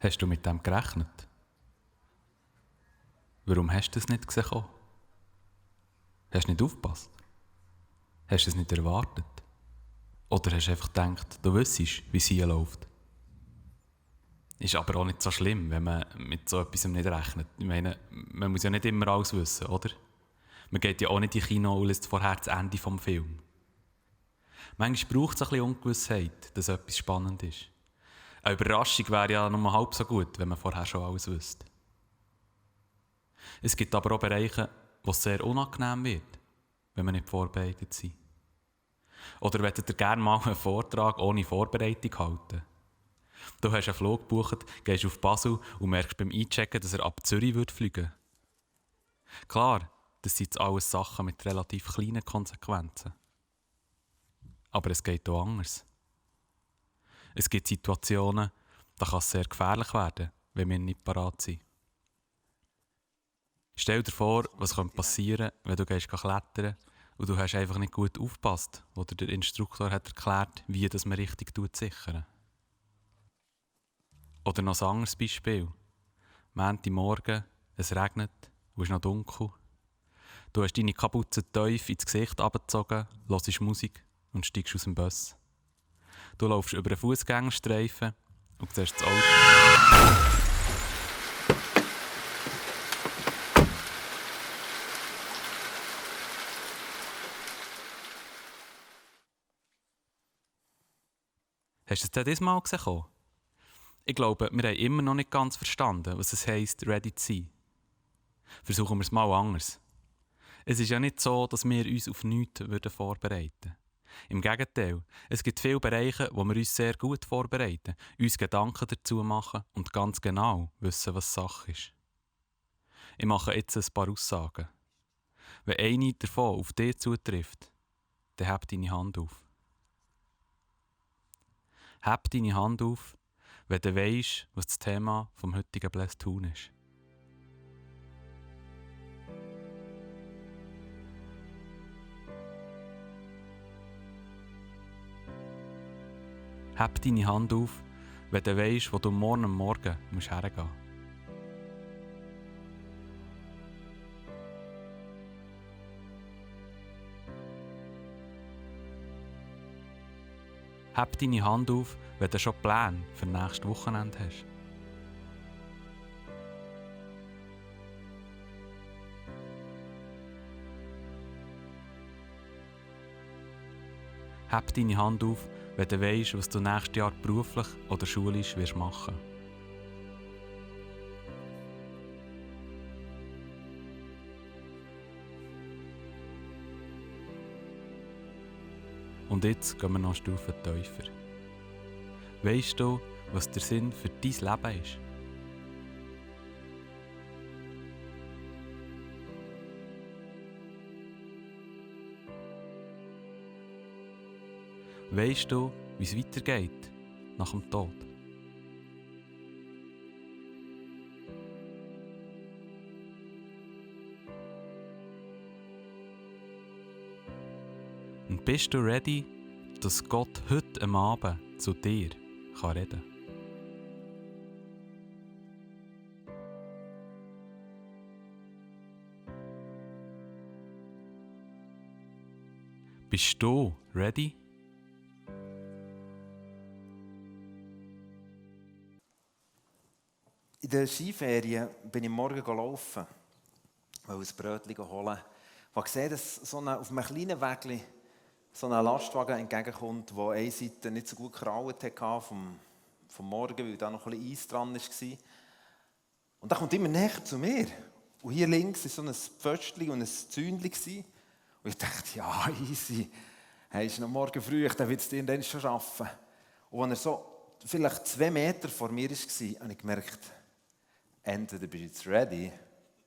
Hast du mit dem gerechnet? Warum hast du es nicht gesehen? Hast du nicht aufgepasst? Hast du es nicht erwartet? Oder hast du einfach gedacht, du wüsstest, wie es hier läuft? Ist aber auch nicht so schlimm, wenn man mit so etwas nicht rechnet. Ich meine, man muss ja nicht immer alles wissen, oder? Man geht ja auch nicht in Kino und lässt vorher das Ende des Films. Manchmal braucht es ein bisschen Ungewissheit, dass etwas spannend ist. Eine Überraschung wäre ja nur halb so gut, wenn man vorher schon alles wüsste. Es gibt aber auch Bereiche, wo es sehr unangenehm wird, wenn man nicht vorbereitet ist. Oder würdet ihr gerne mal einen Vortrag ohne Vorbereitung halten? Du hast einen Flug gebucht, gehst auf Basel und merkst beim Einchecken, dass er ab Zürich wird fliegen Klar, das sind alles Sachen mit relativ kleinen Konsequenzen. Aber es geht auch anders. Es gibt Situationen, da kann es sehr gefährlich werden, wenn wir nicht parat sind. Stell dir vor, was passieren könnte, wenn du gehst klettern und du hast einfach nicht gut aufgepasst oder der Instruktor hat erklärt, wie das man richtig sichern. Oder noch ein anderes Beispiel. Morgen, es regnet es ist noch dunkel. Du hast deine Kapuze tief ins Gesicht abgezogen, hörst Musik und steigst aus dem Bus. Du laufst über einen Fußgängerstreifen und siehst das Auto. Hast du es dieses Mal gesehen? Ich glaube, wir haben immer noch nicht ganz verstanden, was es heisst, ready zu sein. Versuchen wir es mal anders. Es ist ja nicht so, dass wir uns auf nichts vorbereiten würden. Im Gegenteil, es gibt viele Bereiche, wo wir uns sehr gut vorbereiten, uns Gedanken dazu machen und ganz genau wissen, was Sache ist. Ich mache jetzt ein paar Aussagen. Wenn eine davon auf dich zutrifft, dann heb deine Hand auf. Heb deine Hand auf, wenn du weißt, was das Thema vom heutigen Bless tun ist. Heb deine Hand auf, wenn du weißt, wo du morgen Morgen musst hergehen musst. Heb deine Hand auf, wenn du schon Pläne für nächstes Wochenende hast. Heb deine Hand auf, wenn du weißt, was du nächstes Jahr beruflich oder schulisch wirst machen Und jetzt gehen wir noch eine Stufe tiefer. Weißt du, was der Sinn für dein Leben ist? Weißt du, wie es weitergeht nach dem Tod? Und bist du ready, dass Gott heute am Abend zu dir kann reden Bist du ready? In der Skiferien bin ich morgen gelaufen, weil ein Brötchen holen. Ich gesehen, dass so eine, auf einem kleinen Weg so ein Lastwagen entgegenkommt, der eine Seite nicht so gut gekraut hatte vom, vom Morgen, weil da noch ein bisschen Eis dran war. Und der kommt immer näher zu mir. Und hier links war so ein Pföstchen und ein Zündchen. Und ich dachte, ja, easy. Hey, ist noch morgen früh, dann wird es dir dann schon schaffen. Und als er so vielleicht zwei Meter vor mir war, habe ich gemerkt, entweder bist du jetzt ready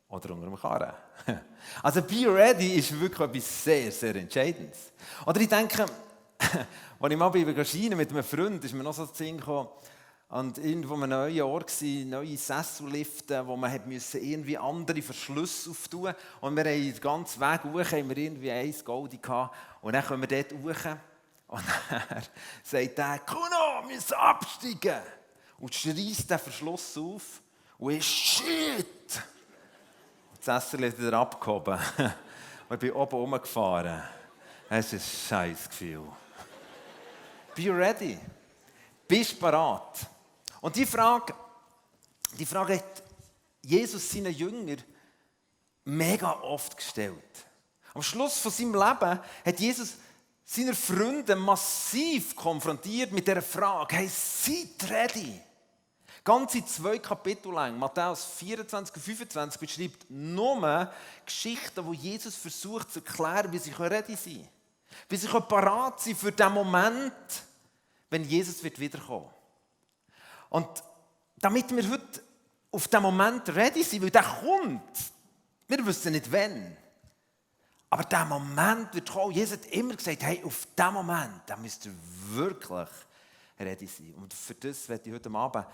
oder unter dem Karren. Also be ready ist wirklich etwas sehr, sehr Entscheidendes. Oder ich denke, als ich mal bei Schienen mit einem Freund, ist mir noch so zu Sinn gekommen, und irgendwo einem neuen Ort neue Sessellifte, wo man müssen irgendwie andere Verschlüsse auftun Und wir haben den ganzen Weg hoch, haben wir irgendwie eins Gold gehabt. Und dann kommen wir dort hoch. Und dann sagt er, Kuno, wir müssen absteigen. und schreist den Verschluss auf und ich shit! Das Esserli ist wieder abgehoben. Und ich bin oben rumgefahren. Es ist ein scheiß Gefühl. Be ready? Bist bereit? Und die Frage, die Frage hat Jesus seinen Jünger mega oft gestellt. Am Schluss von seinem Leben hat Jesus seine Freunde massiv konfrontiert mit der Frage: Hey, seid ready? Ganze zwei Kapitel lang, Matthäus 24 und 25, beschreibt nur Geschichten, wo Jesus versucht zu erklären, wie sie ready sein können. Wie sie parat sein für den Moment, wenn Jesus wird wiederkommen. Und damit wir heute auf den Moment ready sind, weil der kommt, wir wissen nicht wann. Aber der Moment wird kommen. Jesus hat immer gesagt, hey, auf diesen Moment, da müsst ihr wirklich ready sein. Und für das werde ich heute Abend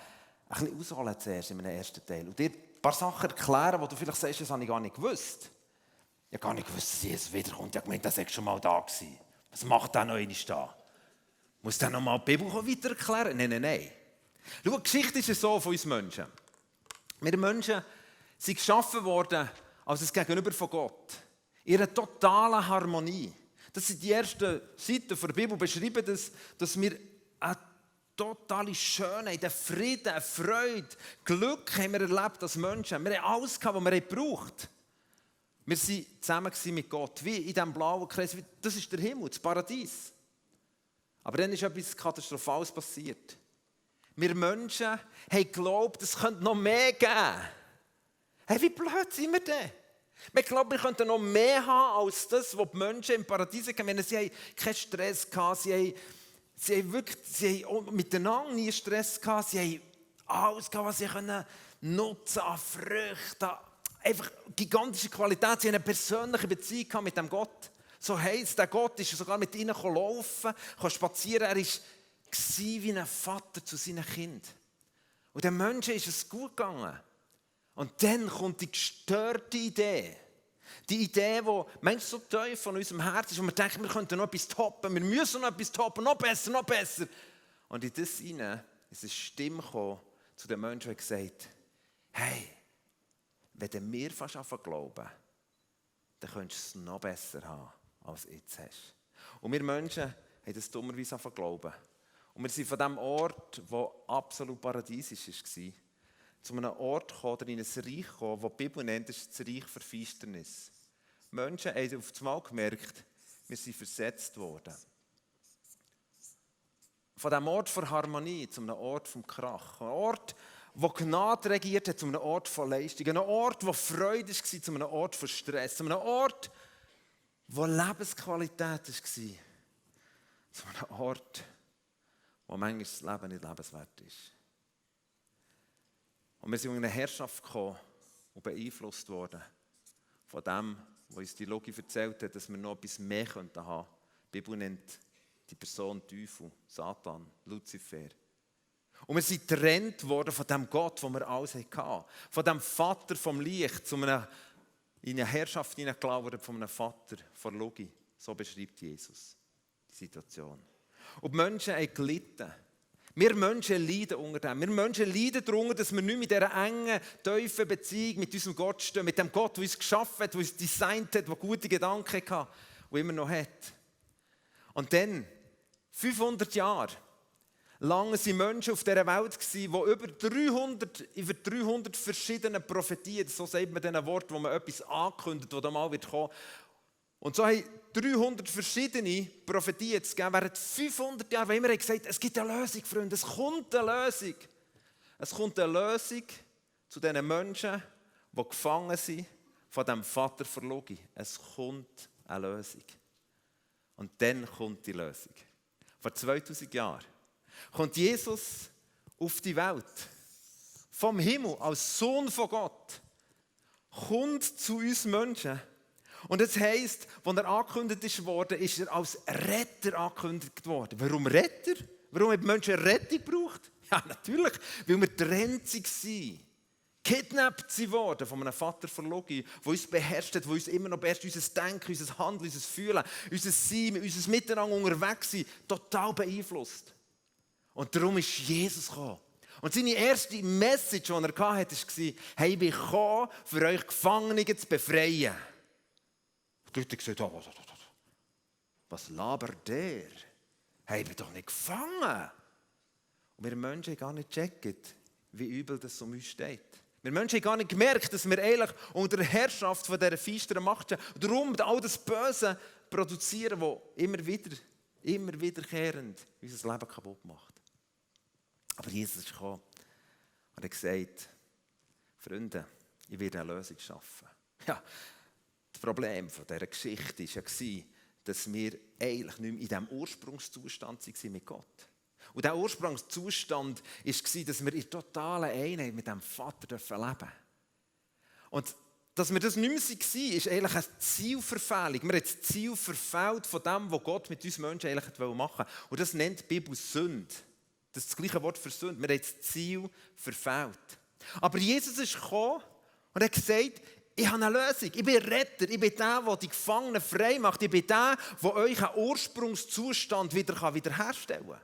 ein bisschen ausholen zuerst in meinem ersten Teil. Und dir ein paar Sachen erklären, wo du vielleicht sagst, das habe ich gar nicht gewusst. Ich habe gar nicht gewusst, dass Jesus wiederkommt. Ich habe gemeint, das war schon mal da. Gewesen. Was macht der noch einmal da? Muss der noch mal die Bibel weiter erklären? Nein, nein, nein. Schau, die Geschichte ist so von uns Menschen. Wir Menschen sind geschaffen worden als das Gegenüber von Gott. In einer totalen Harmonie. Das sind die ersten Seiten der Bibel beschreiben, dass, dass wir eine totale Schönheit, einen Frieden, eine Freude, Glück haben wir erlebt als Menschen. Wir haben alles gehabt, was wir gebraucht Wir waren zusammen mit Gott, wie in diesem blauen Kreis. Das ist der Himmel, das Paradies. Aber dann ist etwas Katastrophales passiert. Wir Menschen haben geglaubt, es könnte noch mehr geben. Hey, wie blöd sind wir denn? Wir glauben, wir könnten noch mehr haben als das, was die Menschen im Paradies haben. Sie haben keinen Stress sie haben Sie haben wirklich sie haben miteinander nie Stress gehabt. Sie haben alles gehabt, was sie können nutzen an Früchten. Einfach gigantische Qualität. Sie haben eine persönliche Beziehung mit dem Gott. So heisst der Gott ist sogar mit ihnen laufen, spazieren. Er war wie ein Vater zu seinen Kind. Und den Menschen ist es gut gegangen. Und dann kommt die gestörte Idee. Die Idee, die manchmal so tief von unserem Herzen ist, wo wir denken, wir könnten noch etwas toppen, wir müssen noch etwas toppen, noch besser, noch besser. Und in das hinein ist eine Stimme gekommen zu den Menschen, die gesagt hey, wenn du mir fast anfangen glauben, dann könntest du es noch besser haben, als du jetzt hast. Und wir Menschen haben das dummerweise anfangen glauben. Und wir sind von dem Ort, der absolut paradiesisch war, zu einem Ort gekommen, oder in ein Reich gekommen, das die Bibel nennt, das ist das Reich für Finsternis. Menschen haben auf einmal gemerkt, wir sind versetzt worden. Von diesem Ort von Harmonie zu einem Ort vom Krach. Ein Ort, wo Gnade regiert hat, zu einem Ort von Leistung. Ein Ort, wo Freude war, zu einem Ort von Stress. Zu einem Ort, wo Lebensqualität war. Zu einem Ort, wo manchmal das Leben nicht lebenswert ist. Und wir sind in eine Herrschaft gekommen und beeinflusst worden von dem, was uns die Logik erzählt hat, dass wir noch etwas mehr haben könnten. Die Bibel nennt die Person Teufel, Satan, Luzifer. Und wir sind getrennt worden von dem Gott, den wir alles hatten. Von dem Vater vom Licht zu einer, in eine Herrschaft hineingelauert von einem Vater von Logik. So beschreibt Jesus die Situation. Und die Menschen haben gelitten. Wir Menschen leiden unter dem. Wir Menschen leiden darunter, dass wir nicht mit dieser engen, tiefen Beziehung mit unserem Gott stehen, mit dem Gott, der uns geschaffen hat, der uns designt hat, der gute Gedanken hatte, der immer noch hat. Und dann, 500 Jahre lang sind Menschen auf dieser Welt, die über 300, über 300 verschiedene Prophetien, so sagt man diesen Wort, wo man etwas ankündigt, das mal wird kommen, und so haben 300 verschiedene Prophetien zu geben während 500 Jahren, weil immer gesagt es gibt eine Lösung, Freunde, es kommt eine Lösung. Es kommt eine Lösung zu diesen Menschen, die gefangen sind von dem Vater verlogen. Es kommt eine Lösung. Und dann kommt die Lösung. Vor 2000 Jahren kommt Jesus auf die Welt. Vom Himmel, als Sohn von Gott, kommt zu uns Menschen und das heisst, als er angekündigt wurde, ist er als Retter angekündigt worden. Warum Retter? Warum haben die Menschen Rettung gebraucht? Ja, natürlich, weil wir getrennt waren. Kidnappt worden von einem Vater verlogen, der uns beherrscht hat, der uns immer noch beherrscht, unser Denken, unser Handeln, unser Fühlen, unser Sein, unser Miteinander unterwegs sein, total beeinflusst. Und darum ist Jesus gekommen. Und seine erste Message, die er hatte, war, hey, ich bin gekommen, für euch Gefangene zu befreien. Die Leute gesagt, oh, was, labert der? Ich bin doch nicht gefangen. Und wir Menschen haben gar nicht gecheckt, wie übel das um uns steht. Wir Menschen haben gar nicht gemerkt, dass wir eigentlich unter der Herrschaft von dieser feisteren Macht. Und darum all das Böse produzieren, das immer wieder, immer wiederkehrend unser Leben kaputt macht. Aber Jesus ist gekommen und hat gesagt, Freunde, ich werde eine Lösung schaffen. Ja, das Problem dieser Geschichte war dass wir eigentlich nicht mehr in diesem Ursprungszustand waren mit Gott. Und dieser Ursprungszustand war, dass wir in totaler Einheit mit dem Vater leben dürfen. Und dass wir das nicht mehr waren, ist eigentlich eine Zielverfehlung. Wir haben das Ziel verfehlt von dem, was Gott mit uns Menschen eigentlich machen wollte. Und das nennt die Bibel Sünde. Das ist das gleiche Wort für Sünde. Wir haben das Ziel verfehlt. Aber Jesus ist gekommen und hat gesagt, ich habe eine Lösung. Ich bin Retter. Ich bin der, der die Gefangenen frei macht. Ich bin der, der euch einen Ursprungszustand wieder wiederherstellen kann.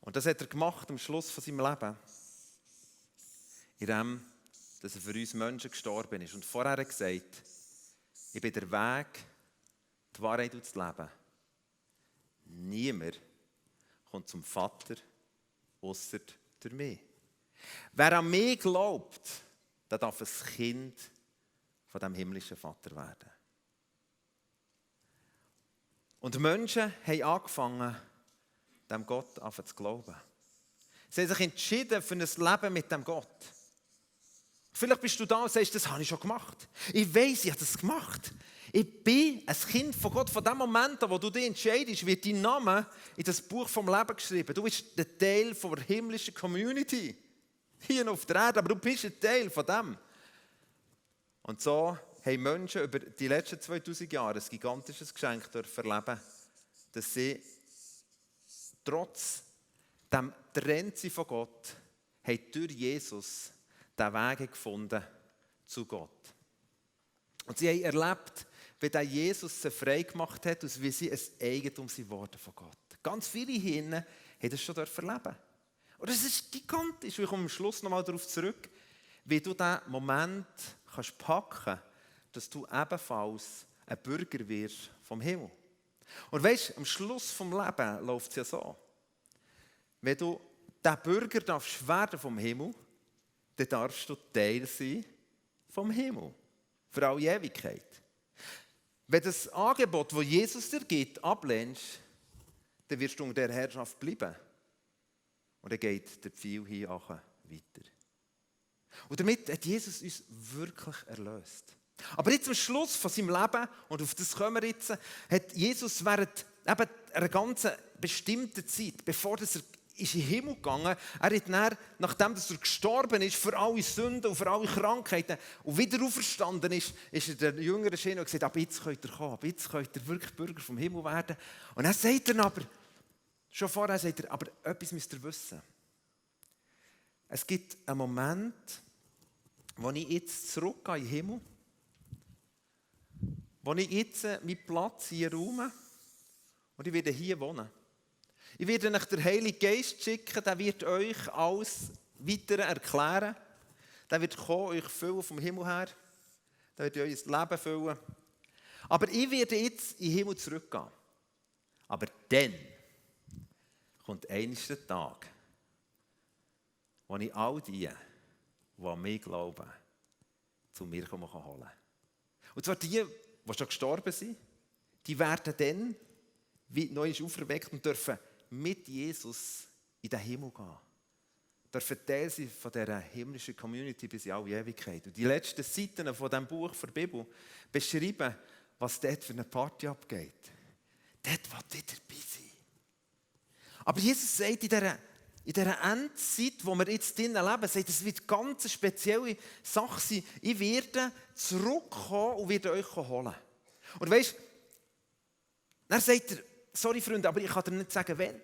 Und das hat er gemacht am Schluss von seinem Leben. In dem, dass er für uns Menschen gestorben ist. Und vorher hat er gesagt, ich bin der Weg, die Wahrheit und das Leben. Niemand kommt zum Vater, außer durch mich. Wer an mich glaubt, der darf ein Kind von dem himmlischen Vater werden. Und Menschen haben angefangen, dem Gott zu glauben. Sie haben sich entschieden für ein Leben mit dem Gott. Vielleicht bist du da und sagst, das habe ich schon gemacht. Ich weiß, ich habe das gemacht. Ich bin ein Kind von Gott. Von dem Moment wo du dich entscheidest, wird dein Name in das Buch vom Leben geschrieben. Du bist der Teil der himmlischen Community. Hier auf der Erde, aber du bist ein Teil von dem. Und so haben Menschen über die letzten 2000 Jahre ein gigantisches Geschenk erleben dass sie trotz dem Trennsein von Gott haben durch Jesus den Weg gefunden zu Gott. Und sie haben erlebt, wie der Jesus sie frei gemacht hat und wie sie ein Eigentum geworden von Gott. Ganz viele hier haben das schon erleben Und das ist gigantisch. Ich komme am Schluss nochmal darauf zurück, wie du diesen Moment kannst packen dass du ebenfalls ein Bürger wirst vom Himmel. Und weißt, am Schluss vom Leben läuft es ja so. Wenn du der Bürger darfst werden vom Himmel, dann darfst du Teil sein vom Himmel. Für alle Ewigkeit. Wenn das Angebot, das Jesus dir gibt, ablehnst, dann wirst du unter der Herrschaft bleiben. Und dann geht der Pfeil hier weiter. Und damit hat Jesus uns wirklich erlöst. Aber jetzt am Schluss von seinem Leben, und auf das kommen wir jetzt, hat Jesus während eben einer ganzen bestimmten Zeit, bevor er in den Himmel gegangen. Er hat dann, nachdem er gestorben ist, für alle Sünden und für alle Krankheiten und wieder auferstanden ist, ist er der Jüngeren erschienen und gesagt, ab jetzt könnt ihr kommen, ab jetzt könnt ihr wirklich Bürger vom Himmel werden. Und dann sagt er aber, schon vorher sagt er, aber etwas müsst ihr wissen. Es gibt einen Moment, wo ich jetzt zurückgehe in den Himmel, wo ich jetzt meinen Platz hier räume und ich werde hier wohnen. Ich werde euch den Heiligen Geist schicken, der wird euch alles weitere erklären. Der wird kommen, euch füllen vom Himmel her. Der wird das Leben füllen. Aber ich werde jetzt in den Himmel zurückgehen. Aber dann kommt eines der Tag, wo ich all die, die an mich glauben, zu mir kommen holen Und zwar die, die schon gestorben sind, die werden dann wie neu auferweckt und dürfen mit Jesus in den Himmel gehen. Dürfen Teil sein von dieser himmlischen Community bis in alle Ewigkeit. Und die letzten Seiten von diesem Buch der Bibel beschreiben, was dort für eine Party abgeht. Dort wird ich dabei sein. Aber Jesus sagt in dieser, in dieser Endzeit, wo wir jetzt drinnen leben, sagt, es wird eine ganz spezielle Sache sein. Ich werde zurückkommen und werde euch holen. Und weißt, du, dann sagt er, sorry Freunde, aber ich kann dir nicht sagen, wann.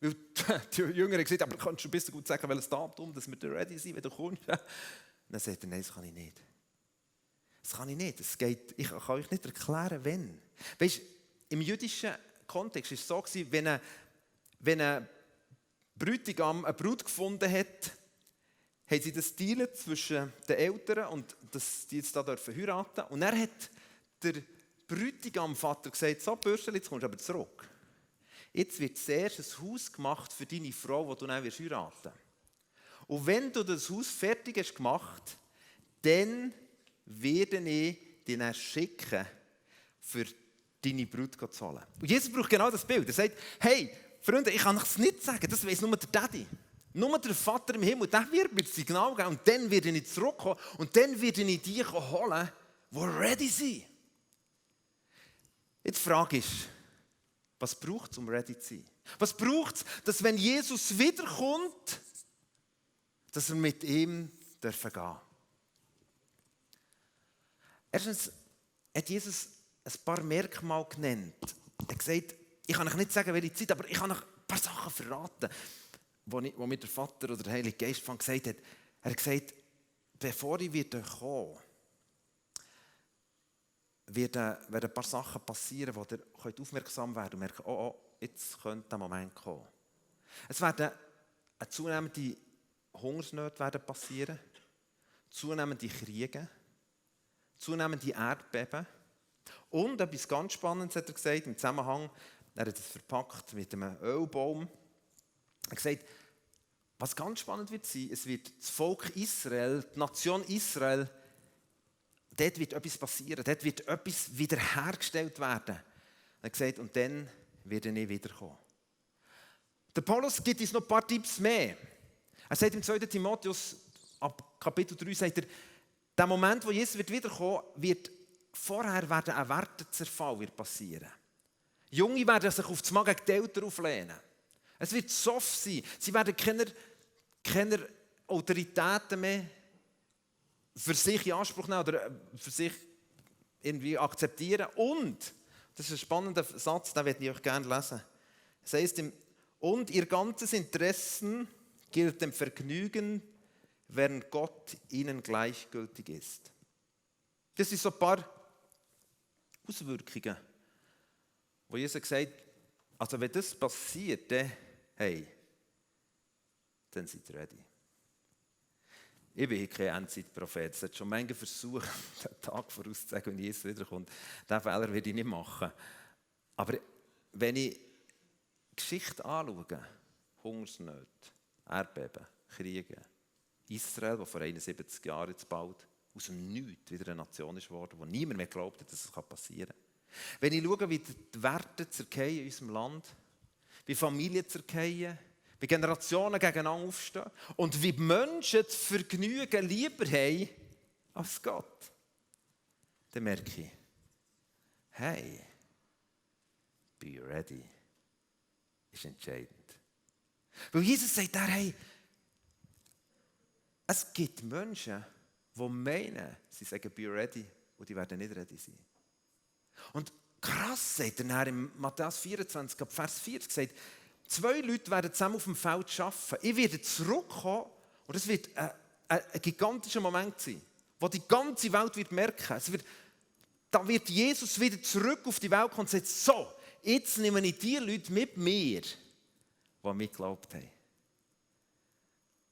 Weil die Jünger haben gesagt, aber kannst du ein bisschen gut sagen, welches Datum, dass wir ready sind, wenn du kommst. Dann sagt er, nein, das kann ich nicht. Das kann ich nicht. Das geht, ich kann euch nicht erklären, wann. Weißt, im jüdischen Kontext war es so, wenn ein, wenn ein Bräutigam eine Brut gefunden hat, haben sie das Deal zwischen den Eltern und dass die jetzt da dürfen heiraten. Und er hat der Bräutigam-Vater gesagt, so Bürschel, jetzt kommst du aber zurück. Jetzt wird zuerst ein Haus gemacht für deine Frau, die du dann heiraten wirst. Und wenn du das Haus fertig hast gemacht, dann werde ich dich dann schicken, für deine Brut zu holen. Und Jesus braucht genau das Bild. Er sagt, hey, Freunde, ich kann es nicht sagen, das weiß nur der Daddy. Nur der Vater im Himmel, der wird mir das Signal geben und dann werde ich zurückkommen und dann werde ich die holen, die ready sind. Jetzt die Frage ist, was braucht es, um ready zu sein? Was braucht es, dass wenn Jesus wiederkommt, dass wir mit ihm dürfen gehen? Erstens hat Jesus ein paar Merkmale genannt. Er hat gesagt, ich kann euch nicht sagen, welche Zeit, aber ich kann euch ein paar Sachen verraten wo, ich, wo mir der Vater oder der Heilige Geist von gesagt hat, er hat gesagt, bevor ich wieder komme, werden, werden ein paar Sachen passieren, wo ihr aufmerksam werden und merken, oh, oh, jetzt könnte der Moment kommen. Es werden eine zunehmende Hungersnöte werden passieren, zunehmende Kriege, zunehmende Erdbeben. Und etwas ganz Spannendes hat er gesagt, im Zusammenhang, er hat es verpackt mit einem Ölbaum. Er hat gesagt, was ganz spannend wird sein, es wird das Volk Israel, die Nation Israel, dort wird etwas passieren, dort wird etwas wiederhergestellt werden. Er hat gesagt, und dann werde ich wiederkommen. Der Paulus gibt uns noch ein paar Tipps mehr. Er sagt im 2. Timotheus, ab Kapitel 3, sagt er, der Moment, wo Jesus wird wird, vorher werden ein Wertezerfall passieren. Junge werden sich auf das Magen gegen die Eltern auflehnen. Es wird soft sein. Sie werden keine keine Autoritäten mehr für sich in Anspruch nehmen oder äh, für sich irgendwie akzeptieren. Und, das ist ein spannender Satz, den würde ich euch gerne lesen. Es heißt, und ihr ganzes Interessen gilt dem Vergnügen, während Gott ihnen gleichgültig ist. Das sind so ein paar Auswirkungen, wo Jesus sagt, also wenn das passiert, dann, hey, dann seid ihr ready. Ich bin kein Endzeitprophet. Es hat schon manche versucht, den Tag vorauszusagen, wenn Jesus wiederkommt. Diesen Fehler werde ich nicht machen. Aber wenn ich Geschichte anschaue, Hungersnöte, Erdbeben, Kriege, Israel, das vor 71 Jahren jetzt bald aus dem Nichts wieder eine Nation ist wo niemand mehr glaubt, dass es passieren kann. Wenn ich schaue, wie die Werte zerkehren in unserem Land, wie Familien zerkehren, wie Generationen gegeneinander aufstehen und wie Menschen das Vergnügen lieber haben als Gott. Dann merke ich, hey, be ready, ist entscheidend. Weil Jesus sagt da, hey, es gibt Menschen, die meinen, sie sagen, be ready, und die werden nicht ready sein. Und krass sagt er in Matthäus 24, Vers 40, sagt, Zwei Leute werden zusammen auf dem Feld arbeiten. Ich werde zurückkommen und es wird ein, ein, gigantischer Moment sein, wo die ganze Welt wird merken. Es wird, da wird Jesus wieder zurück auf die Welt kommen und sagt, so, jetzt nehme ich die Leute mit mir, die mir geglaubt haben.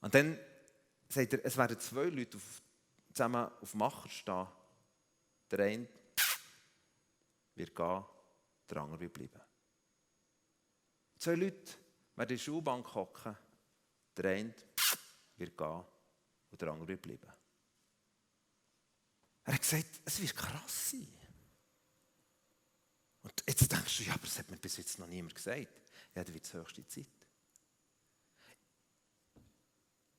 Und dann sagt er, es werden zwei Leute auf, zusammen auf Macher stehen. Der eine wird gehen, der andere wird bleiben. Zwei Leute werden in der Schulbank hocken. Der eine wird gehen und der andere wird bleiben. Er hat gesagt, es wird krass sein. Und jetzt denkst du, ja, aber das hat mir bis jetzt noch niemand gesagt. Ja, dann wird es höchste Zeit.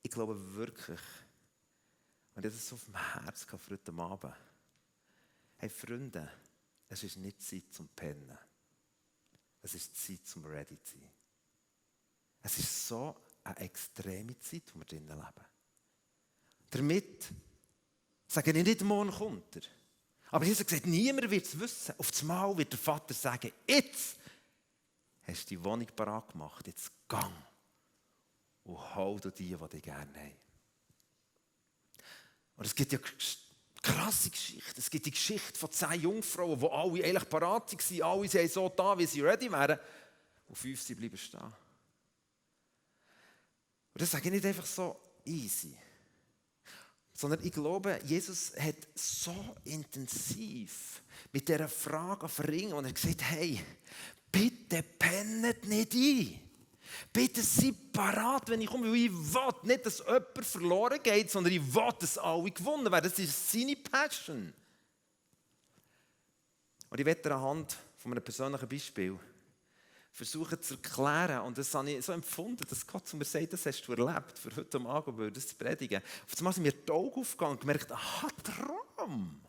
Ich glaube wirklich, und ich das so auf dem Herz für heute Abend. Hey Freunde, es ist nicht Zeit zum Pennen. Es ist Zeit, zum ready zu sein. Es ist so eine extreme Zeit, wo wir drinnen leben. Damit sage ich nicht, morgen kommt er. Aber Jesus gesagt, niemand wird es wissen. Auf das Mal wird der Vater sagen, jetzt hast du die Wohnung parat gemacht, jetzt gang und hol du die, die dich gerne haben. Und es gibt ja krasse Geschichte. Es gibt die Geschichte von zehn Jungfrauen, die alle eigentlich parat waren. Alle sind so da, wie sie ready wären. Und fünf sie bleiben stehen. Und das sage ich nicht einfach so easy. Sondern ich glaube, Jesus hat so intensiv mit dieser Frage verringen und er gesagt, hey, bitte pennet nicht ein. Bitte seid parat, wenn ich komme, weil ich will nicht, dass jemand verloren geht, sondern ich will, dass alle gewonnen werden. Das ist seine Passion. Und ich werde anhand von einem persönlichen Beispiel versuchen zu erklären, und das habe ich so empfunden, dass Gott zu mir sagt, das hast du erlebt, für heute Abend, das zu predigen. Auf einmal sind mir die Augen aufgegangen und gemerkt, aha, Traum.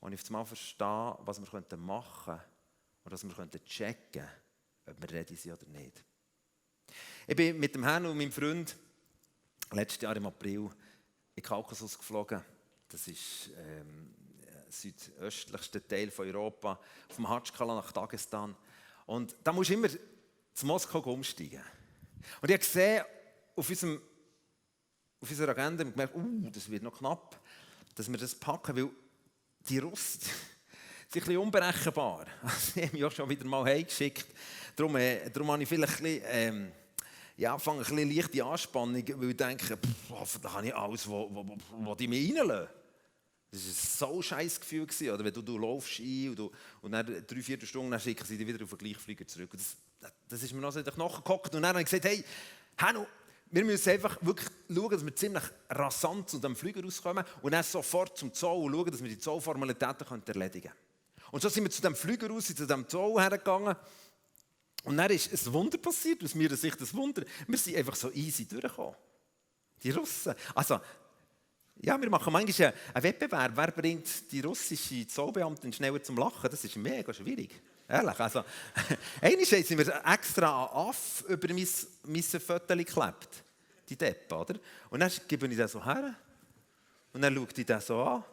Und ich auf verstehe, was wir machen könnten und was wir checken könnten, ob wir ready sind oder nicht. Ich bin mit dem Herrn und meinem Freund letztes Jahr im April in Kaukasus geflogen. Das ist ähm, der südöstlichste Teil von Europa, vom Hatschkala nach Dagestan. Und da musst du immer zu Moskau umsteigen. Und ich habe gesehen, auf, unserem, auf unserer Agenda gemerkt, uh, das wird noch knapp, dass wir das packen, weil die Russen sind ein bisschen unberechenbar. Also, sie haben mich auch schon wieder mal heimgeschickt. Darum, äh, darum habe ich vielleicht ein bisschen, ähm, ja, fange ein bisschen leichte Anspannung, weil ich denke, pff, hoffentlich habe ich alles, was, was, was die mir reinlassen. Das war so ein scheiß Gefühl. oder? Wenn du, du laufst ein und, du, und dann drei, vier Stunden dann schicken sie dich wieder auf den Gleichflieger zurück. Und das, das ist mir noch so gehockt. Und dann habe ich gesagt, hey, Hanno, wir müssen einfach wirklich schauen, dass wir ziemlich rasant zu dem Flieger rauskommen und dann sofort zum Zoll schauen, dass wir die Zollformalitäten erledigen können. Und so sind wir zu dem Flieger raus, zu dem Zoll hergegangen. Und dann ist ein Wunder passiert, aus meiner Sicht ein Wunder. Wir sind einfach so easy durchgekommen. Die Russen. Also, ja, wir machen manchmal einen Wettbewerb. Wer bringt die russische Zollbeamtin schneller zum Lachen? Das ist mega schwierig. Ehrlich. Also, einmal sind wir extra an Aff über mein, mein Foto geklebt. Die Deppe, oder? Und dann gebe ich das so her. Und dann schaut ich das so an.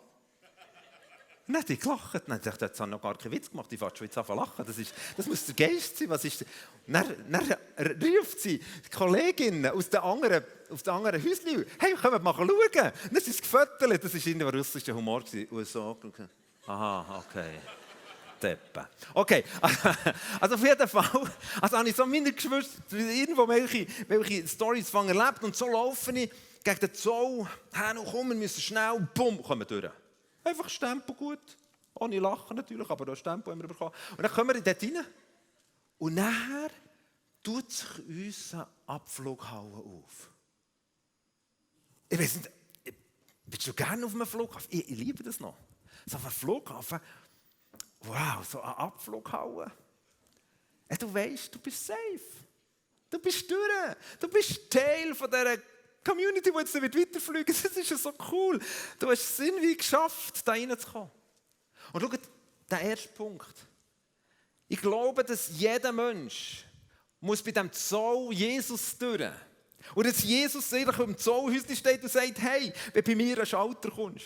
Hat die gelacht. Dann gesagt, jetzt habe noch gar keinen Witz gemacht. Ich fahre schon jetzt an lachen. Das, ist, das muss der Geist sein. Was ist dann, dann ruft sie die Kolleginnen aus den anderen, aus den anderen Häuschen, hey, kommt mal schauen. Dann ist es gefüttert. Das war in der russischen Humor. USA. Aha, okay. Deppen. Okay, also auf jeden Fall, also habe ich so meine Geschwister, irgendwo welche, welche Storys erlebt und so laufe ich gegen den Zoll, hey, komm, wir müssen schnell, bumm, kommen wir durch. Einfach Stempel gut. Ohne Lachen natürlich, aber das Stempel haben wir bekommen. Und dann kommen wir dort rein. Und nachher tut sich unsere Abflughalle auf. Ich weiß nicht, bist du gerne auf einem Flughafen? Ich, ich liebe das noch. So auf einem Flughafen, wow, so eine Abflughalle. Ja, du weißt, du bist safe. Du bist durch. Du bist Teil von dieser Community, die jetzt weiterfliegen Das ist ja so cool. Du hast es irgendwie geschafft, da reinzukommen. Und schau, der erste Punkt. Ich glaube, dass jeder Mensch muss bei dem Zoll Jesus durch. Und dass Jesus eigentlich im Zollhäuschen steht und sagt, hey, wenn bei mir an Schalter kommst,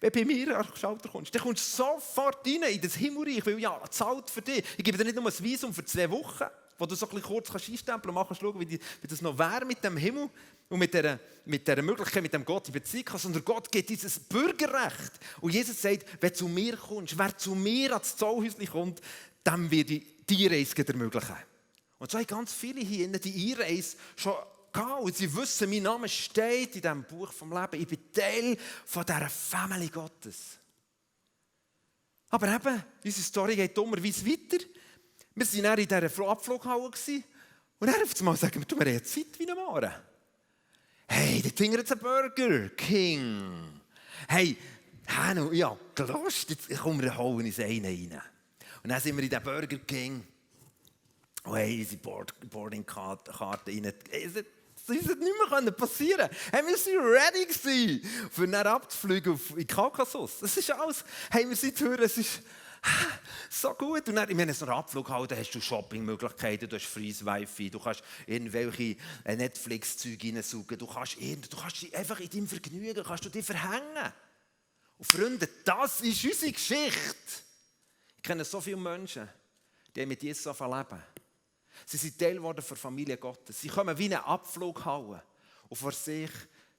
wenn bei mir an Schalter kommst, dann kommst du sofort rein in das Himmelreich, weil ja, zahlt für dich. Ich gebe dir nicht nur ein Visum für zwei Wochen, wo du so ein bisschen kurz einstempeln kannst schauen, wie, wie das noch wäre mit dem Himmel und mit dieser, mit dieser Möglichkeit, mit dem Gott in Beziehung kannst, sondern Gott gibt dieses Bürgerrecht. Und Jesus sagt, du zu mir kommst, wer zu mir ans Zollhäuschen kommt, dann wird ich die Reise ermöglichen. Und so haben ganz viele hier die Einreise schon gehabt und sie wissen, mein Name steht in diesem Buch vom Leben. Ich bin Teil von dieser Familie Gottes. Aber eben, unsere Story geht dummerweise weiter. Wir waren in dieser Abflughalle und dann auf einmal sagen wir, du, wir haben Zeit wie ein Maren. Hey, dort hinten jetzt ein Burger King. Hey, Hanno, ja, gelost, jetzt kommen wir holen uns einen rein. Und dann sind wir in den Burger King. Und hey, unsere Boarding-Karte rein. Das hätte nicht mehr passieren hey, Wir waren ready gewesen, für dann abzufliegen in Kaukasus. Das ist alles. Hey, wir sind hören, es ist so gut. Und dann, ich meine, so einen Abflug halt, hast du Shoppingmöglichkeiten, du hast freies Wi-Fi, du kannst irgendwelche äh, Netflix-Züge reinsaugen, du kannst, du kannst einfach in deinem Vergnügen kannst du dich verhängen. Und Freunde, das ist unsere Geschichte. Ich kenne so viele Menschen, die mit Jesus leben. Sie sind Teil geworden der Familie Gottes. Sie kommen wie eine Abflughalle und vor sich,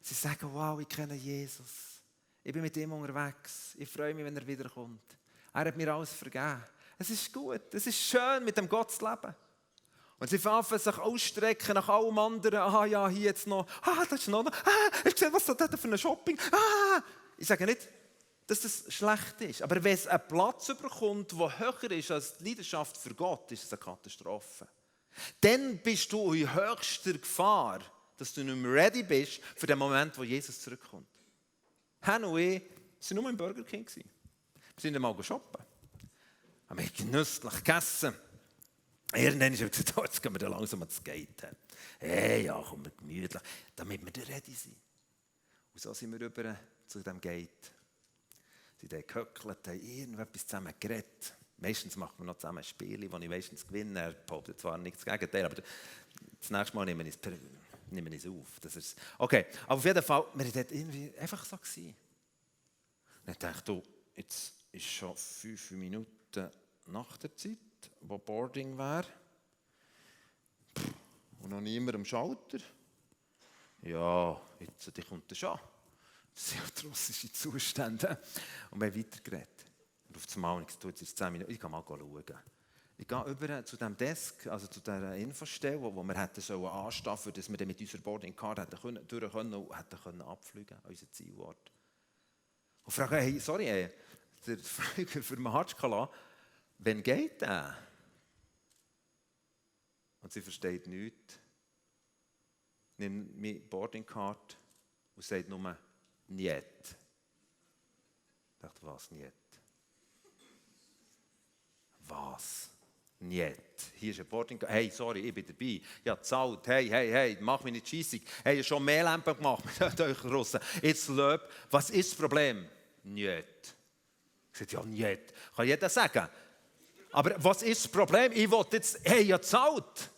sie sagen, wow, ich kenne Jesus. Ich bin mit ihm unterwegs. Ich freue mich, wenn er wiederkommt. Er hat mir alles vergeben. Es ist gut, es ist schön, mit dem Gott zu leben. Und sie fangen sich ausstrecken nach allem anderen. Ah ja, hier jetzt noch. Ah, das ist noch. Ah, hast du gesehen, was da für ein Shopping? Ah! Ich sage nicht, dass das schlecht ist. Aber wenn es einen Platz bekommt, der höher ist als die Leidenschaft für Gott, ist es eine Katastrophe. Dann bist du in höchster Gefahr, dass du nicht mehr ready bist für den Moment, wo Jesus zurückkommt. Hen und ich waren nur im Burger King. Wir sind einmal shoppen. Haben genüsslich gegessen. Irgendwann habe ich gesagt, oh, jetzt gehen wir langsam ans Gate. Hey, ja, komm, wir gemütlich, damit wir ready sind. Und so sind wir rüber zu dem Gate. Sie haben gehöckelt, haben irgendetwas zusammen geredet. Meistens machen wir noch zusammen Spiele, die ich meistens gewinne. Er behauptet zwar nichts Gegenteil, aber das nächste Mal nehmen wir es, nehmen wir es auf. Das ist, okay, aber auf jeden Fall, wir waren irgendwie einfach so. Gewesen. Und ich dachte, du, jetzt ist schon fünf Minuten nach der Zeit, wo Boarding wäre. Und noch niemand am Schalter. Ja, jetzt kommt er schon. sehr russische Zustände. Und wir haben weitergeredet. Und auf das Mal, ich tue jetzt 10 Minuten, ich kann mal schauen. Ich gehe über zu dem Desk, also zu der Infostelle, wo wir hätten sollen anstehen, dass wir dann mit unserer Boarding Card hätten können, durch können und hätten können abfliegen an unseren Zielort. Und frage, hey, sorry, hey, der Flüger für Mahatschkala, wann geht der? Und sie versteht nichts, nimmt meine Boarding Card und sagt nur, Niet. Ich dachte, was niet? Was? Niet. Hier ist ein Boarding. Hey, sorry, ich bin dabei. Ja, zahlt. Hey, hey, hey, mach mich nicht scheissig. Hey, ihr schon mehr Lampen gemacht mit euch Russen. Jetzt löb. Was ist das Problem? Niet. Sage, ja, niet. Kann jeder sagen. Aber was ist das Problem? Ich wollte jetzt, hey, ja, zahlt.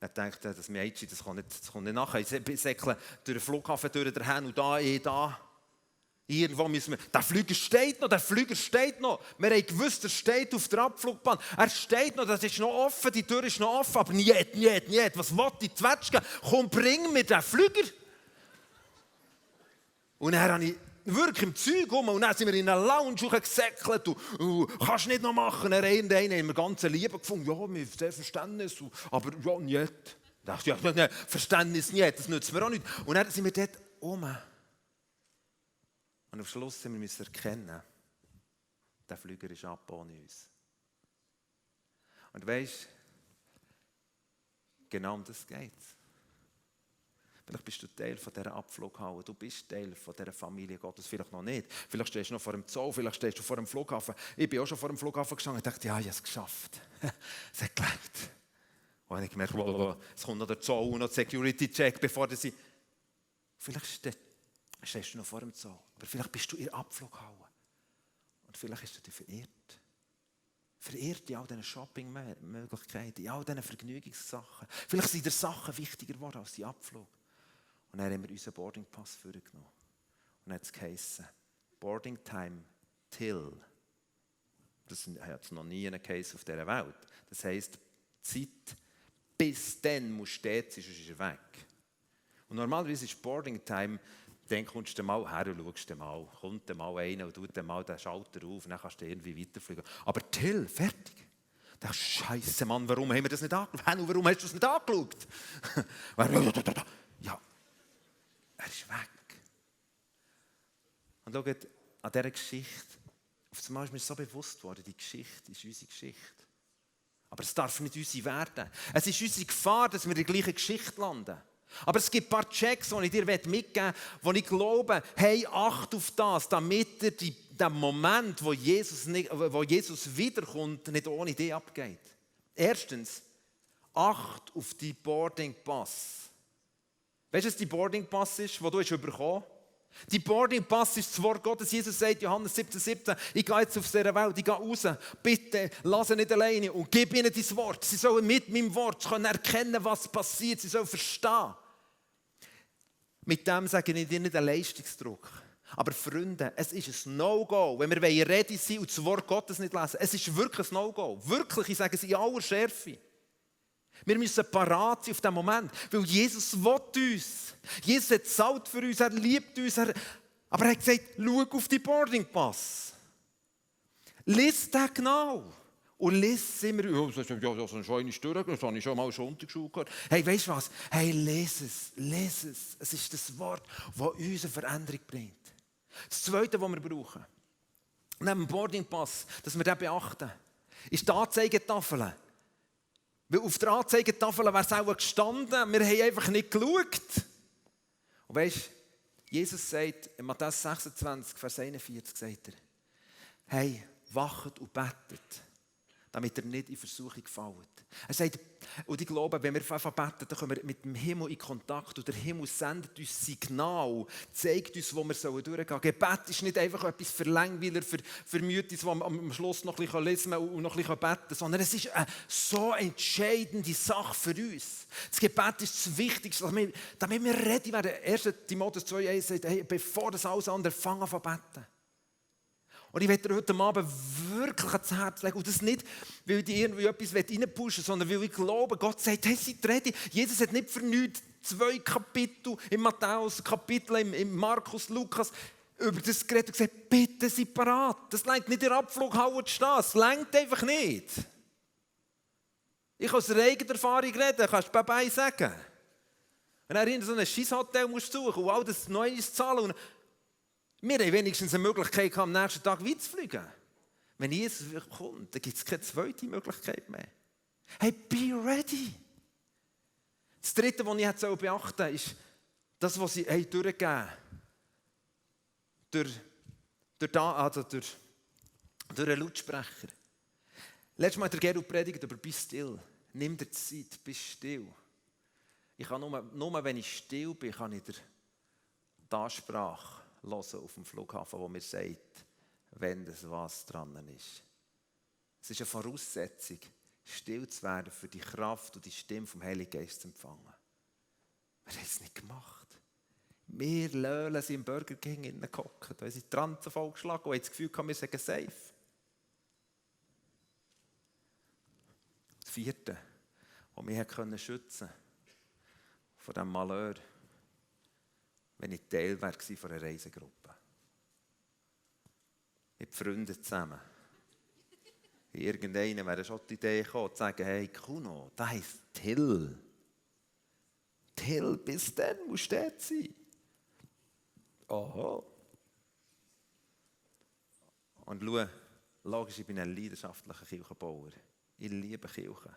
Er denkt, das Mädchen, das kommt nicht, das kommt nicht nachher. Ich säckle durch den Flughafen, durch den Hin und da, eh da. Irgendwo müssen wir, der Flüger steht noch, der Flüger steht noch. Wir haben gewusst, er steht auf der Abflugbahn. Er steht noch, das ist noch offen, die Tür ist noch offen. Aber nicht, nicht, nicht. Was will die Zwetschge? Komm, bring mir den Flüger. Und dann habe ich wirklich im Zeug rum. Und dann sind wir in einer Lounge gesäckelt. Und, und kannst nicht noch machen. Er einen, einen haben wir ganz Liebe gefunden. Ja, wir haben sehr Verständnis. Aber ja, nicht. Ich dachte, ja, nein, Verständnis nicht, das nützt mir auch nicht. Und dann sind wir dort um. Und am Schluss müssen wir erkennen, der Flüger ist ab ohne uns. Und weißt genau um das geht es. Vielleicht bist du Teil von dieser Abflughalle. Du bist Teil von dieser Familie Gottes. Vielleicht noch nicht. Vielleicht stehst du noch vor dem Zoo, vielleicht stehst du vor dem Flughafen. Ich bin auch schon vor dem Flughafen gestanden und dachte, ja, ich habe es geschafft. es hat gelangt. Und ich gemerkt, es kommt noch der Zoo und noch der Security-Check, bevor sie... Vielleicht stehst du noch vor dem Zoo. Aber vielleicht bist du in der Abflughalle. Und vielleicht hast du dich verirrt. Verirrt in all diesen Shopping-Möglichkeiten, in all diesen Vergnügungssachen. Vielleicht sind dir Sachen wichtiger geworden als die Abflug. Und dann haben wir unseren Boarding Pass vorgenommen. Und dann hat es geheißen, Boarding Time till. Das hat es noch nie einen Case auf dieser Welt. Das heisst, Zeit bis dann muss stehen, sonst ist er weg. Und normalerweise ist Boarding Time, dann kommst du mal her und schaust mal. Kommt mal einer und tut mal den Schalter auf dann kannst du irgendwie weiterfliegen. Aber till, fertig. Da Scheiße, Mann, warum haben wir das nicht angeschaut? Warum hast du das nicht angeschaut? er ist weg. Und schaut, an dieser Geschichte, auf einmal ist mir so bewusst worden, die Geschichte ist unsere Geschichte. Aber es darf nicht unsere werden. Es ist unsere Gefahr, dass wir in der gleichen Geschichte landen. Aber es gibt ein paar Checks, die ich dir mitgeben wo ich glaube, hey, acht auf das, damit dir die, der Moment, wo Jesus, nicht, wo Jesus wiederkommt, nicht ohne dich abgeht. Erstens, acht auf die Boarding Pass. Weißt du, was die Boarding Pass ist, den du hast bekommen? Die Boarding Pass ist das Wort Gottes. Jesus sagt, Johannes 17, 17, ich gehe jetzt auf diese Welt, ich gehe raus. Bitte, lass sie nicht alleine und gib ihnen dein Wort. Sie sollen mit meinem Wort können erkennen, was passiert. Sie sollen verstehen. Mit dem sage ich dir nicht einen Leistungsdruck. Aber Freunde, es ist ein No-Go, wenn wir ready sind und das Wort Gottes nicht lesen. Es ist wirklich ein No-Go. Wirklich, ich sage es in aller Schärfe. Wir müssen parat sein auf diesen Moment, weil Jesus will uns. Jesus hat zahlt für uns, er liebt uns, er, aber er hat gesagt, schau auf die Boarding Pass. Lies den genau. Und lies immer, ja, das ist das schon eine Stunde, das habe ich schon mal schon Unterschule gehört. Hey, weißt du was? Hey, lese es, lese es. Es ist das Wort, das uns eine Veränderung bringt. Das Zweite, was wir brauchen, neben dem Boardingpass, dass wir den beachten, ist die Anzeigetafel. Weil auf der Anzeigetafel wäre es auch gestanden, wir haben einfach nicht geschaut. Und weißt Jesus sagt in Matthäus 26, Vers 41, sagt er, hey, wachet und betet damit er nicht in Versuchung fällt. Er sagt, und ich glaube, wenn wir einfach beten, dann kommen wir mit dem Himmel in Kontakt und der Himmel sendet uns Signal, zeigt uns, wo wir durchgehen sollen. Gebet ist nicht einfach etwas für Langweiler, für, für Mütis, die am Schluss noch ein bisschen lesen und noch ein bisschen beten sondern es ist eine so entscheidende Sache für uns. Das Gebet ist das Wichtigste, damit wir, damit wir ready werden. 1. Timotheus 2,1 sagt, hey, bevor das alles andere, fang an zu beten. Und ich werde heute Abend wirklich ans Herz legen. Und das nicht, weil ich irgendwie etwas reinpushen sondern weil ich glaube, Gott sagt, hey, seid ready. Jesus hat nicht für nichts zwei Kapitel im Matthäus, Kapitel im, im Markus, Lukas über das geredet und gesagt, bitte seid parat. Das längt nicht in der Abflughalle zu stehen. Das längt einfach nicht. Ich kann aus eigener Erfahrung reden, kannst du Bye-bye sagen. Wenn er in so ein Schisshotel suchen und all das Neues zahlen. Und wir haben wenigstens eine Möglichkeit, am nächsten Tag weiterzufliegen. Wenn Jesus kommt, dann gibt es keine zweite Möglichkeit mehr. Hey, be ready. Das Dritte, was ich jetzt beachten soll, ist das, was sie durchgegeben haben. Durch, durch, also durch, durch einen Lautsprecher. Letztes Mal hat der Gerald predigt über «Bist still». Nimm dir Zeit, bist still. Ich kann nur, nur wenn ich still bin, kann ich dir die Ansprache hören auf dem Flughafen, wo mir sagt, wenn das was dran ist. Es ist eine Voraussetzung, still zu werden, für die Kraft und die Stimme vom Heiligen Geist zu empfangen. Wir haben es nicht gemacht. Wir löhlen sie im Burger King hineingehockt, weil sie die Transen vollgeschlagen und haben das Gefühl haben, wir seien safe. Das vierte, was mich schützen konnte, von diesem Malheur, wenn ich Teil war von einer Reisegruppe. Mit Freunden zusammen. Irgendeiner wäre schon die Idee gekommen, zu sagen, hey Kuno, da heisst Till. Till, bis dann musst du dort sein. Aha. Und schau, logisch, ich bin ein leidenschaftlicher Kirchenbauer. Ich liebe Kirchen.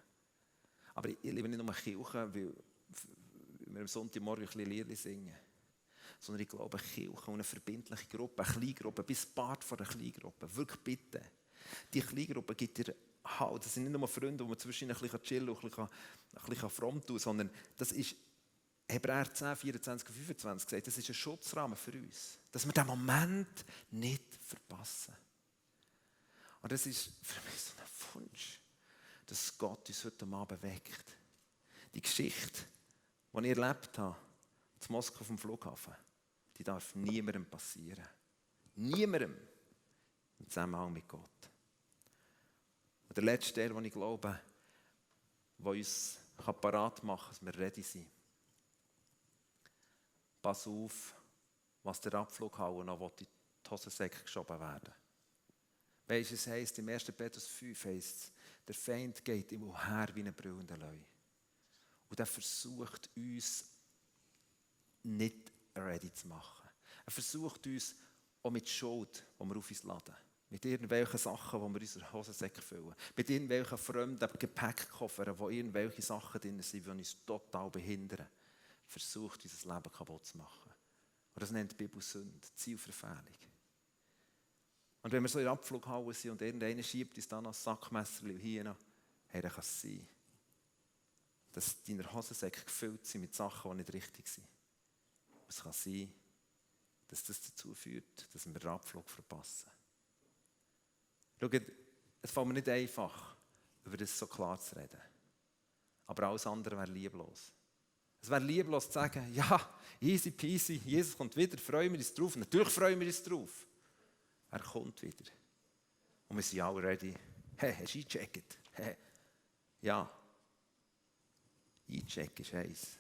Aber ich liebe nicht nur Kirchen, weil wir am Sonntagmorgen ein bisschen Lieder singen sondern ich glaube, eine Kirche und eine verbindliche Gruppe, eine Kleingruppe, bis Part von einer Kleingruppe. Wirklich bitte. Die Kleingruppe gibt dir Halt. Das sind nicht nur Freunde, wo man zwischen ein bisschen chillen und ein bisschen, ein bisschen fromm tun sondern das ist Hebräer 10, 24 und 25 gesagt, das ist ein Schutzrahmen für uns. Dass wir diesen Moment nicht verpassen. Und das ist für mich so ein Wunsch, dass Gott uns heute Abend weckt. Die Geschichte, die ich erlebt habe, zu Moskau vom Flughafen, die darf niemandem passieren. Niemandem. Im Zusammenhang mit Gott. Und der letzte Teil, den ich glaube, der uns parat machen kann, dass wir ready sind. Pass auf, was der Abflughalle noch in die Hosensäcke geschoben werden. Weißt du, es heisst, im 1. Petrus 5 heisst der Feind geht immer her wie ein brüllender Leu. Und er versucht uns nicht ready zu machen. Er versucht uns auch mit Schuld, die wir auf uns laden. Mit irgendwelchen Sachen, die wir unsere Hosensäcke füllen. Mit irgendwelchen fremden Gepäckkoffern, wo irgendwelche Sachen drin sind, die uns total behindern. Versucht, unser Leben kaputt zu machen. Und das nennt die Bibel Sünde, Zielverfehlung. Und wenn wir so in der Abflughalle sind und irgendeiner schiebt uns dann ein Sackmesser hier noch, hey, dann kann es sein, dass deine Hosensäcke gefüllt sind mit Sachen, die nicht richtig sind. Es kann sein, dass das dazu führt, dass wir den Abflug verpassen. Schaut, es fällt mir nicht einfach, über das so klar zu reden. Aber alles andere wäre lieblos. Es wäre lieblos zu sagen, ja, easy peasy, Jesus kommt wieder, freuen wir uns drauf. Natürlich freuen wir uns drauf. Er kommt wieder. Und wir sind alle ready. Hey, hast du eingecheckt? Hey. Ja. Einchecken ist eins.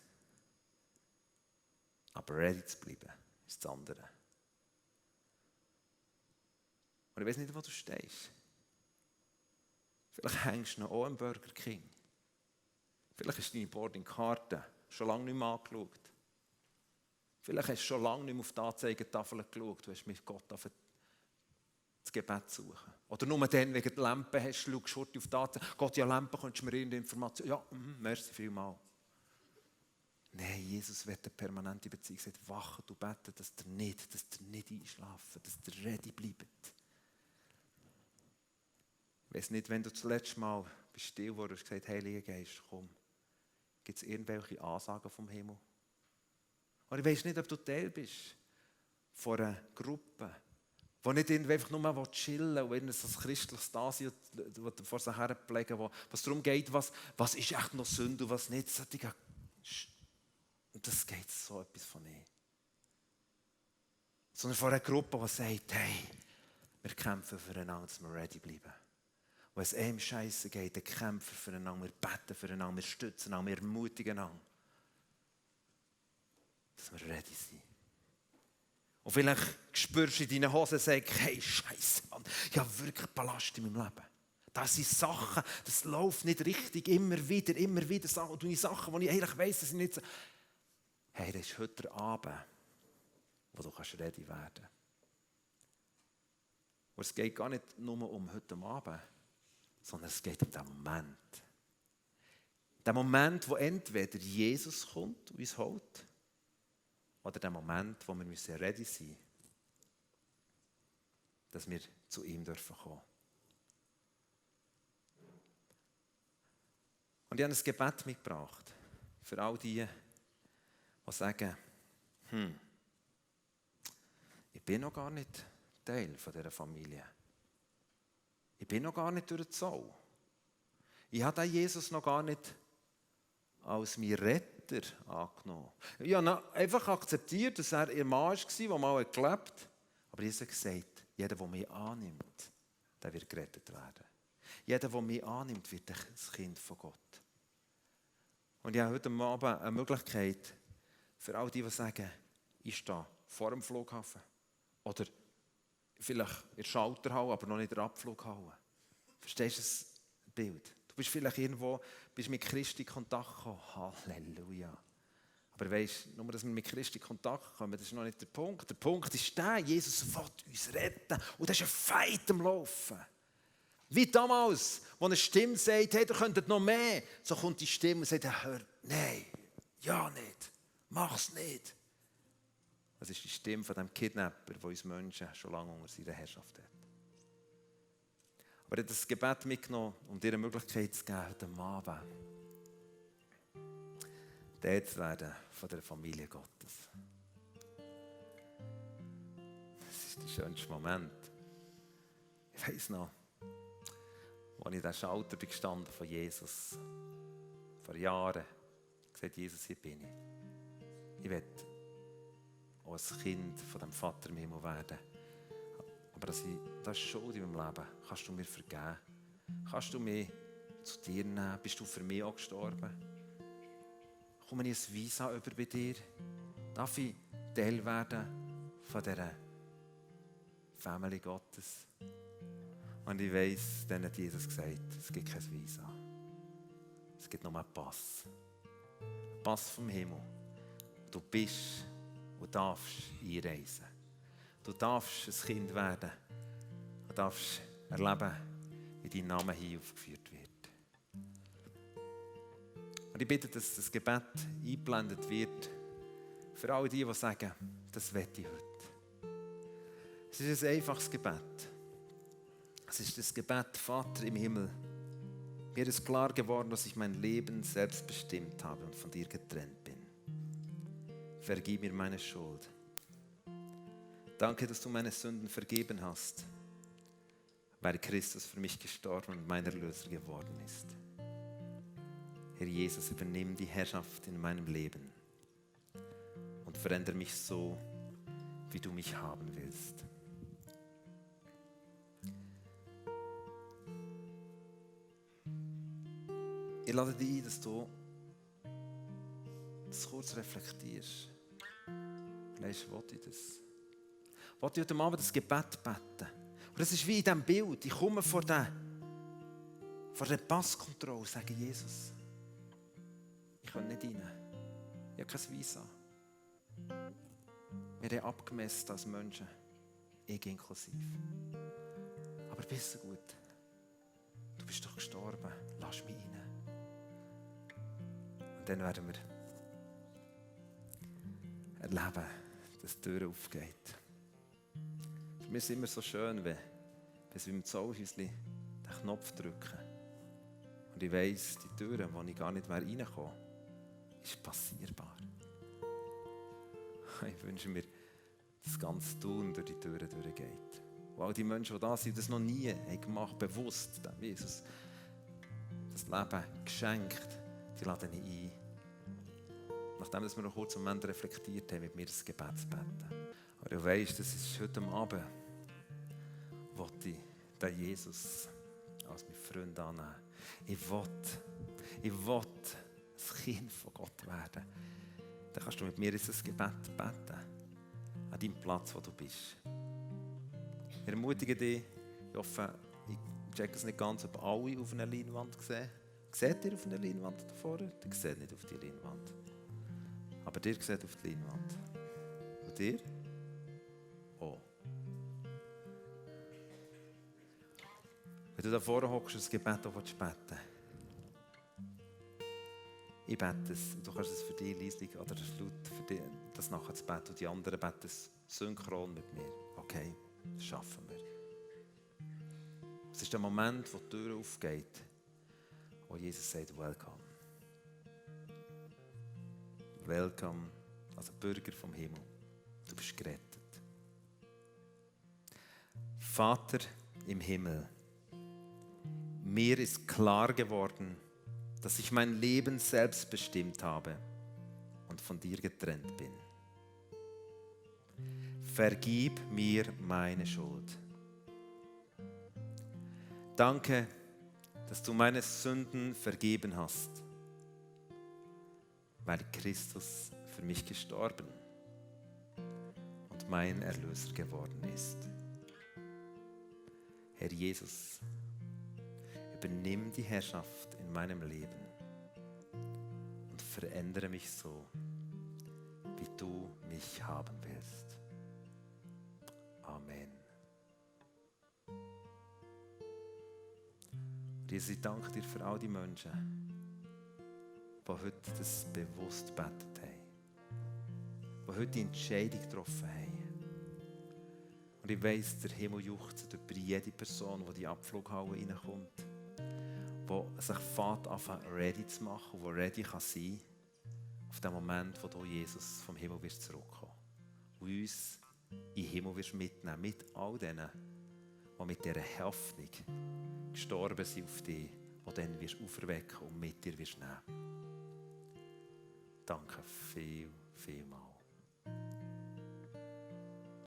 Aber ready zu bleiben, ist das andere. Und ich weiß nicht, wo du stehst. Vielleicht hängst du noch auch im Burger King. Vielleicht ist deine Boarding-Karte schon lange nicht mehr angeschaut. Vielleicht hast du schon lange nicht mehr auf die Anzeigetafel geschaut. Du hast mit Gott auf das Gebet suchen. Oder nur dann, wegen der Lampe hast du schaust auf die Anzeige. Gott, ja, Lampe, könntest du mir irgendeine Information... Ja, mm, merci vielmal. Nein, Jesus wird eine permanente Beziehung. Er wachen, du beten, dass ihr nicht, dass ihr nicht einschlafen, dass ihr ready bleibt. Ich weiß nicht, wenn du das letzte Mal bist still warst und gesagt Heiliger Geist, komm. Gibt es irgendwelche Ansagen vom Himmel? Und ich weiß nicht, ob du Teil bist von einer Gruppe, die nicht einfach nur chillen und ein christliches Dasein vor sich her pflegen, wo es darum geht, was, was ist echt noch Sünde und was nicht. Und das geht so etwas von nicht. Sondern von einer Gruppe, die sagt, hey, wir kämpfen füreinander, dass wir ready bleiben. Wenn es einem scheiße geht, dann kämpfen füreinander, wir beten füreinander, wir stützen einander, wir ermutigen einander. Dass wir ready sind. Und vielleicht spürst du in deinen Hosen sagst, hey, scheiße, Mann, ich habe wirklich Ballast in meinem Leben. Das sind Sachen, das läuft nicht richtig, immer wieder, immer wieder. Und Sachen, die ich eigentlich weiss, dass ich nicht so... Hey, das ist heute der Abend, wo du kannst ready werden kannst. Und es geht gar nicht nur um heute Abend, sondern es geht um den Moment. Der Moment, wo entweder Jesus kommt und uns holt, oder der Moment, wo wir müssen ready sein müssen, dass wir zu ihm dürfen kommen. Und ich habe ein Gebet mitgebracht für all die, die sagen, hm, ich bin noch gar nicht Teil von dieser Familie. Ich bin noch gar nicht durch den Zoll. Ich habe Jesus noch gar nicht als mein Retter angenommen. Ich habe einfach akzeptiert, dass er ihr Mann war, der mal gelebt hat. Aber Jesus hat gesagt, jeder, der mich annimmt, der wird gerettet werden. Jeder, der mich annimmt, wird das Kind von Gott. Und ich habe heute Abend eine Möglichkeit für all die, die sagen, ich stehe vor dem Flughafen oder vielleicht in der Schalterhalle, aber noch nicht in der Abflughalle. Verstehst du das Bild? Du bist vielleicht irgendwo, bist mit Christi in Kontakt gekommen. Halleluja. Aber weißt du, nur dass wir mit Christi in Kontakt kommen, das ist noch nicht der Punkt. Der Punkt ist der, Jesus will uns retten. Und das ist ein Feind am Laufen. Wie damals, wo eine Stimme sagt, hey, ihr könntet noch mehr. So kommt die Stimme und sagt, hör, nein, ja nicht, mach's nicht. Das ist die Stimme von dem Kidnapper, der uns Menschen schon lange unter seiner Herrschaft hat. Aber er hat das Gebet mitgenommen, um dir eine Möglichkeit zu geben, heute Abend der zu werden von der Familie Gottes. Das ist der schönste Moment. Ich weiß noch, als ich in den Schalter gestanden von Jesus, vor Jahren, gesagt, Jesus, hier bin ich. Ich will auch ein Kind von dem Vater im Himmel werden. Aber dass ich, das ist Schuld in meinem Leben. Kannst du mir vergeben? Kannst du mich zu dir nehmen? Bist du für mich auch gestorben? Komme ich ein Visa über bei dir? Darf ich Teil werden von dieser Family Gottes? Und ich weiss, dann hat Jesus gesagt, es gibt kein Visa. Es gibt nur einen Pass. Pass vom Himmel. Du bist und darfst einreisen. Du darfst ein Kind werden. Du darfst erleben, wie dein Name hier aufgeführt wird. Und ich bitte, dass das Gebet eingeblendet wird für alle die, die sagen, das wette ich heute. Es ist ein einfaches Gebet. Es ist das Gebet, Vater im Himmel. Mir ist klar geworden, dass ich mein Leben selbst bestimmt habe und von dir getrennt vergib mir meine Schuld. Danke, dass du meine Sünden vergeben hast, weil Christus für mich gestorben und mein Erlöser geworden ist. Herr Jesus, übernimm die Herrschaft in meinem Leben und verändere mich so, wie du mich haben willst. Ich lade dich ein, dass du kurz reflektierst. Vielleicht wollte ich das. Ich wollte heute Abend das Gebet beten. Und das ist wie in diesem Bild. Ich komme vor den, vor der Passkontrolle sagen, Jesus, ich kann nicht rein. Ich habe kein Visa. Wir haben abgemessen als Menschen, ich inklusiv. Aber bist du gut? Du bist doch gestorben, lass mich rein. Und dann werden wir erleben, dass die Tür aufgeht. Für mich ist es immer so schön, wenn, wenn sie im Zollhäuschen den Knopf drücken. Und ich weiss, die Tür, wo ich gar nicht mehr reinkomme, ist passierbar. Ich wünsche mir, dass das ganze Tun durch die Türen durchgeht. Und all die Menschen, die da sind, das noch nie haben gemacht bewusst, dem Jesus das Leben geschenkt, die laden ich ein. Nachdem wir noch kurz Moment reflektiert haben, mit mir das Gebet zu beten. Aber du weißt, das ist heute Abend, wo ich den Jesus als mein Freund annehmen. Ich will, ich will ein Kind von Gott werden. Dann kannst du mit mir dieses Gebet beten. An deinem Platz, wo du bist. Ich ermutige dich, ich hoffe, ich check es nicht ganz, ob alle auf einer Leinwand sehen. Seht ihr auf einer Leinwand da vorne? Ihr seht nicht auf die Leinwand. Aber ihr seht auf die Leinwand. Und ihr? Oh. Wenn du da vorne hockst und das Gebet auch beten ich bete es, du kannst es für dich leislich oder laut für dich, das nachher zu beten und die anderen beten es synchron mit mir. Okay, das schaffen wir. Es ist der Moment, wo die Tür aufgeht, wo Jesus sagt, welcome. Welcome als Bürger vom Himmel. Du bist gerettet. Vater im Himmel, mir ist klar geworden, dass ich mein Leben selbst bestimmt habe und von dir getrennt bin. Vergib mir meine Schuld. Danke, dass du meine Sünden vergeben hast, weil Christus für mich gestorben und mein Erlöser geworden ist. Herr Jesus, übernimm die Herrschaft in meinem Leben und verändere mich so, wie du mich haben willst. Amen. Jesus, ich danke dir für all die Menschen, die heute das bewusst betet haben, die heute die Entscheidung getroffen haben. Und ich weiss, der Himmel juchzt über jede Person, die in die Abflughalle reinkommt der sich fährt, anfangen ready zu machen, der ready kann sein auf den Moment, wo du Jesus vom Himmel wirst zurückkommen und uns in den Himmel wirst mitnehmen, mit all denen, die mit dieser Hoffnung gestorben sind auf dich, die dann wirst auferwecken und mit dir wirst nehmen. Danke viel, viel mal.